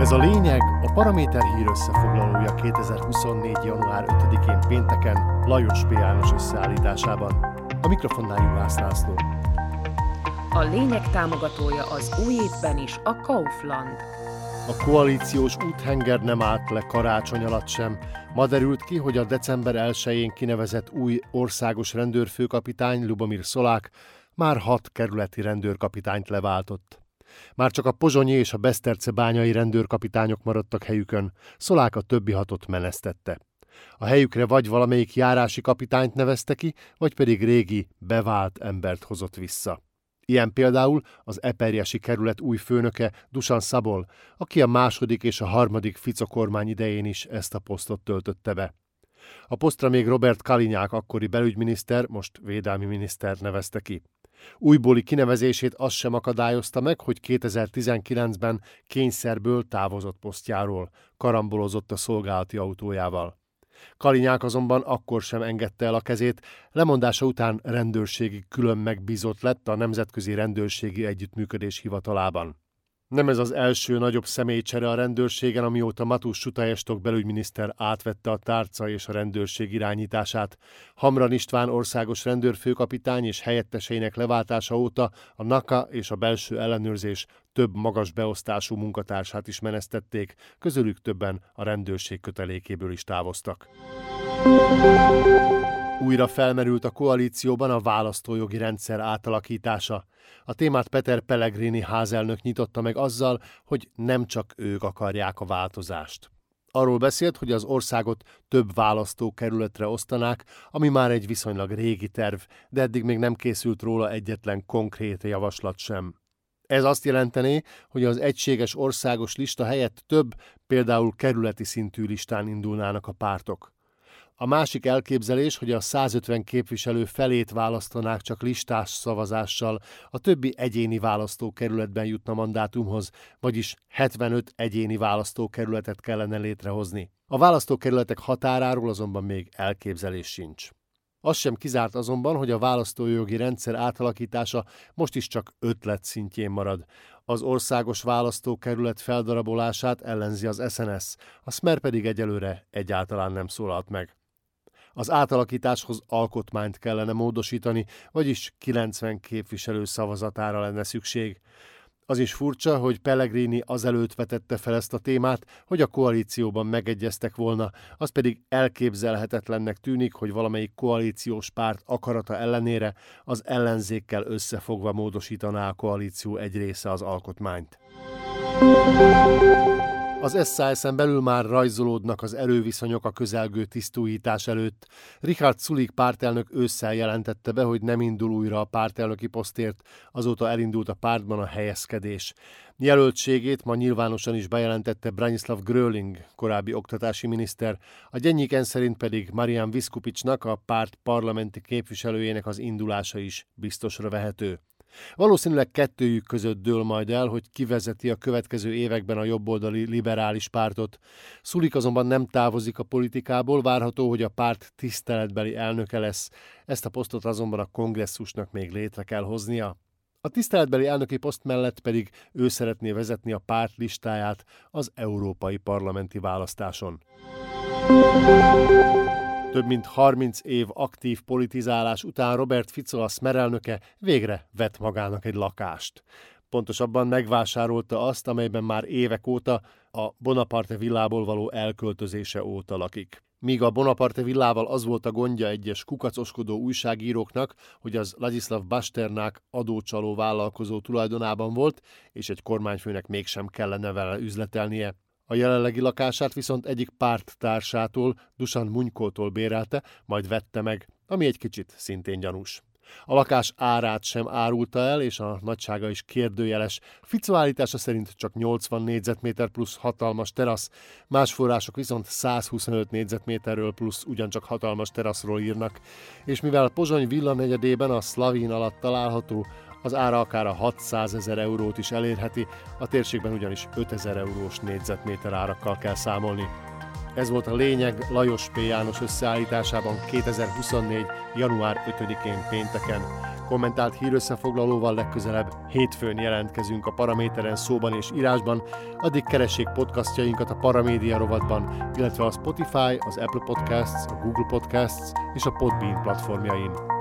Ez a lényeg a Paraméter hír összefoglalója 2024. január 5-én pénteken Lajos P. János összeállításában. A mikrofonnál Juhász László. A lényeg támogatója az új évben is a Kaufland. A koalíciós úthenger nem állt le karácsony alatt sem. Ma derült ki, hogy a december 1-én kinevezett új országos rendőrfőkapitány Lubomir Szolák már hat kerületi rendőrkapitányt leváltott. Már csak a pozsonyi és a Beszterce bányai rendőrkapitányok maradtak helyükön, Szolák a többi hatot menesztette. A helyükre vagy valamelyik járási kapitányt nevezte ki, vagy pedig régi, bevált embert hozott vissza. Ilyen például az Eperjesi kerület új főnöke Dusan Szabol, aki a második és a harmadik Fico kormány idején is ezt a posztot töltötte be. A posztra még Robert Kalinyák akkori belügyminiszter, most védelmi miniszter nevezte ki. Újbóli kinevezését az sem akadályozta meg, hogy 2019-ben kényszerből távozott posztjáról, karambolozott a szolgálati autójával. Kalinyák azonban akkor sem engedte el a kezét, lemondása után rendőrségi külön megbízott lett a Nemzetközi Rendőrségi Együttműködés Hivatalában. Nem ez az első nagyobb személycsere a rendőrségen, amióta Matus Sutajestok belügyminiszter átvette a tárca és a rendőrség irányítását. Hamran István országos rendőrfőkapitány és helyetteseinek leváltása óta a NAKA és a belső ellenőrzés több magas beosztású munkatársát is menesztették, közülük többen a rendőrség kötelékéből is távoztak. Újra felmerült a koalícióban a választójogi rendszer átalakítása. A témát Peter Pellegrini házelnök nyitotta meg azzal, hogy nem csak ők akarják a változást. Arról beszélt, hogy az országot több választókerületre osztanák, ami már egy viszonylag régi terv, de eddig még nem készült róla egyetlen konkrét javaslat sem. Ez azt jelentené, hogy az egységes országos lista helyett több, például kerületi szintű listán indulnának a pártok. A másik elképzelés, hogy a 150 képviselő felét választanák csak listás szavazással, a többi egyéni választókerületben jutna mandátumhoz, vagyis 75 egyéni választókerületet kellene létrehozni. A választókerületek határáról azonban még elképzelés sincs. Az sem kizárt azonban, hogy a választójogi rendszer átalakítása most is csak ötlet szintjén marad. Az országos választókerület feldarabolását ellenzi az SNS, a Smer pedig egyelőre egyáltalán nem szólalt meg. Az átalakításhoz alkotmányt kellene módosítani, vagyis 90 képviselő szavazatára lenne szükség. Az is furcsa, hogy Pellegrini azelőtt vetette fel ezt a témát, hogy a koalícióban megegyeztek volna, az pedig elképzelhetetlennek tűnik, hogy valamelyik koalíciós párt akarata ellenére az ellenzékkel összefogva módosítaná a koalíció egy része az alkotmányt. Az SZSZ-en belül már rajzolódnak az erőviszonyok a közelgő tisztújítás előtt. Richard Sulik pártelnök ősszel jelentette be, hogy nem indul újra a pártelnöki posztért, azóta elindult a pártban a helyezkedés. Jelöltségét ma nyilvánosan is bejelentette Branislav Gröling, korábbi oktatási miniszter, a Gyenyiken szerint pedig Marian Viskupicsnak, a párt parlamenti képviselőjének az indulása is biztosra vehető. Valószínűleg kettőjük között dől majd el, hogy kivezeti a következő években a jobboldali liberális pártot. Szulik azonban nem távozik a politikából, várható, hogy a párt tiszteletbeli elnöke lesz. Ezt a posztot azonban a kongresszusnak még létre kell hoznia. A tiszteletbeli elnöki poszt mellett pedig ő szeretné vezetni a párt listáját az európai parlamenti választáson. Több mint 30 év aktív politizálás után Robert Fico a Smerelnöke végre vett magának egy lakást. Pontosabban megvásárolta azt, amelyben már évek óta a Bonaparte villából való elköltözése óta lakik. Míg a Bonaparte villával az volt a gondja egyes kukacoskodó újságíróknak, hogy az Ladislav Basternák adócsaló vállalkozó tulajdonában volt, és egy kormányfőnek mégsem kellene vele üzletelnie, a jelenlegi lakását viszont egyik párttársától, Dusan Munykótól bérelte, majd vette meg, ami egy kicsit szintén gyanús. A lakás árát sem árulta el, és a nagysága is kérdőjeles. Fico állítása szerint csak 80 négyzetméter plusz hatalmas terasz, más források viszont 125 négyzetméterről plusz ugyancsak hatalmas teraszról írnak. És mivel Pozsony villanegyedében a Slavin alatt található, az ára akár a 600 ezer eurót is elérheti, a térségben ugyanis 5000 eurós négyzetméter árakkal kell számolni. Ez volt a lényeg Lajos P. János összeállításában 2024. január 5-én pénteken. Kommentált hírösszefoglalóval legközelebb hétfőn jelentkezünk a Paraméteren szóban és írásban, addig keressék podcastjainkat a Paramédia rovatban, illetve a Spotify, az Apple Podcasts, a Google Podcasts és a Podbean platformjain.